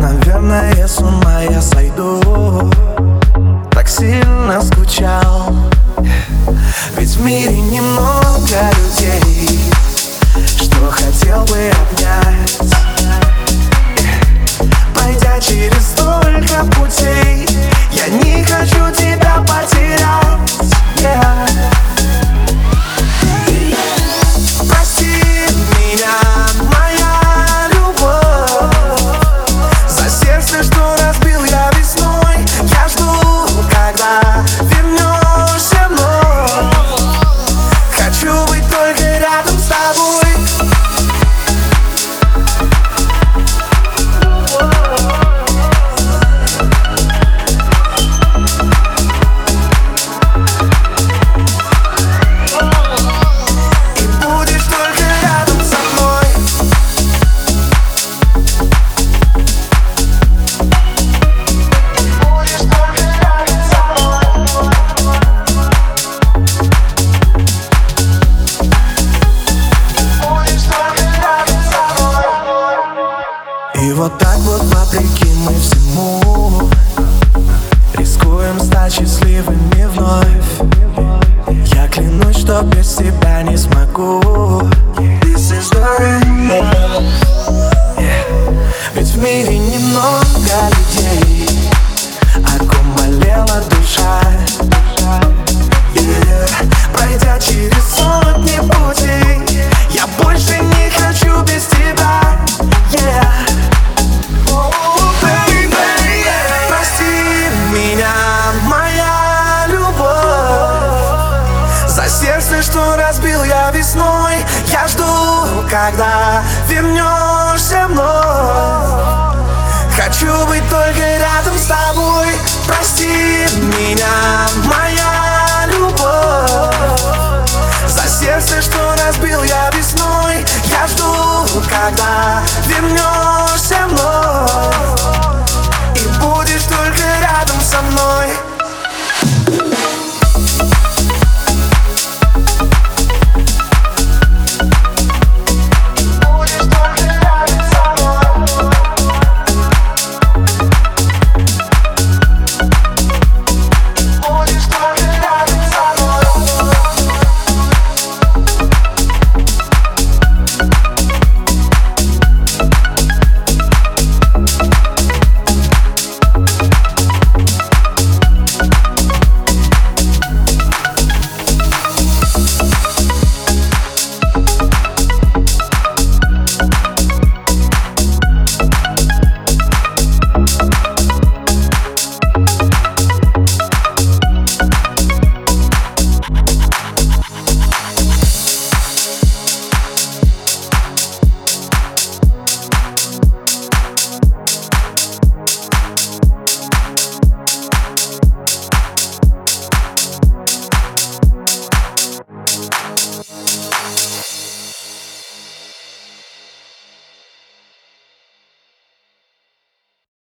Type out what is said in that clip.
Наверное, с ума я сойду. Так сильно скучал. Ведь в мире немного людей. Что хотел бы обнять? Рядом с вот так вот вопреки мы всему Рискуем стать счастливыми вновь. Я клянусь, что без тебя не смогу Мечты, что разбил я весной. Я жду, когда вернешься мной Хочу быть только рядом с тобой. Прости меня, моя любовь. За сердце, что разбил я весной. Я жду, когда вернешься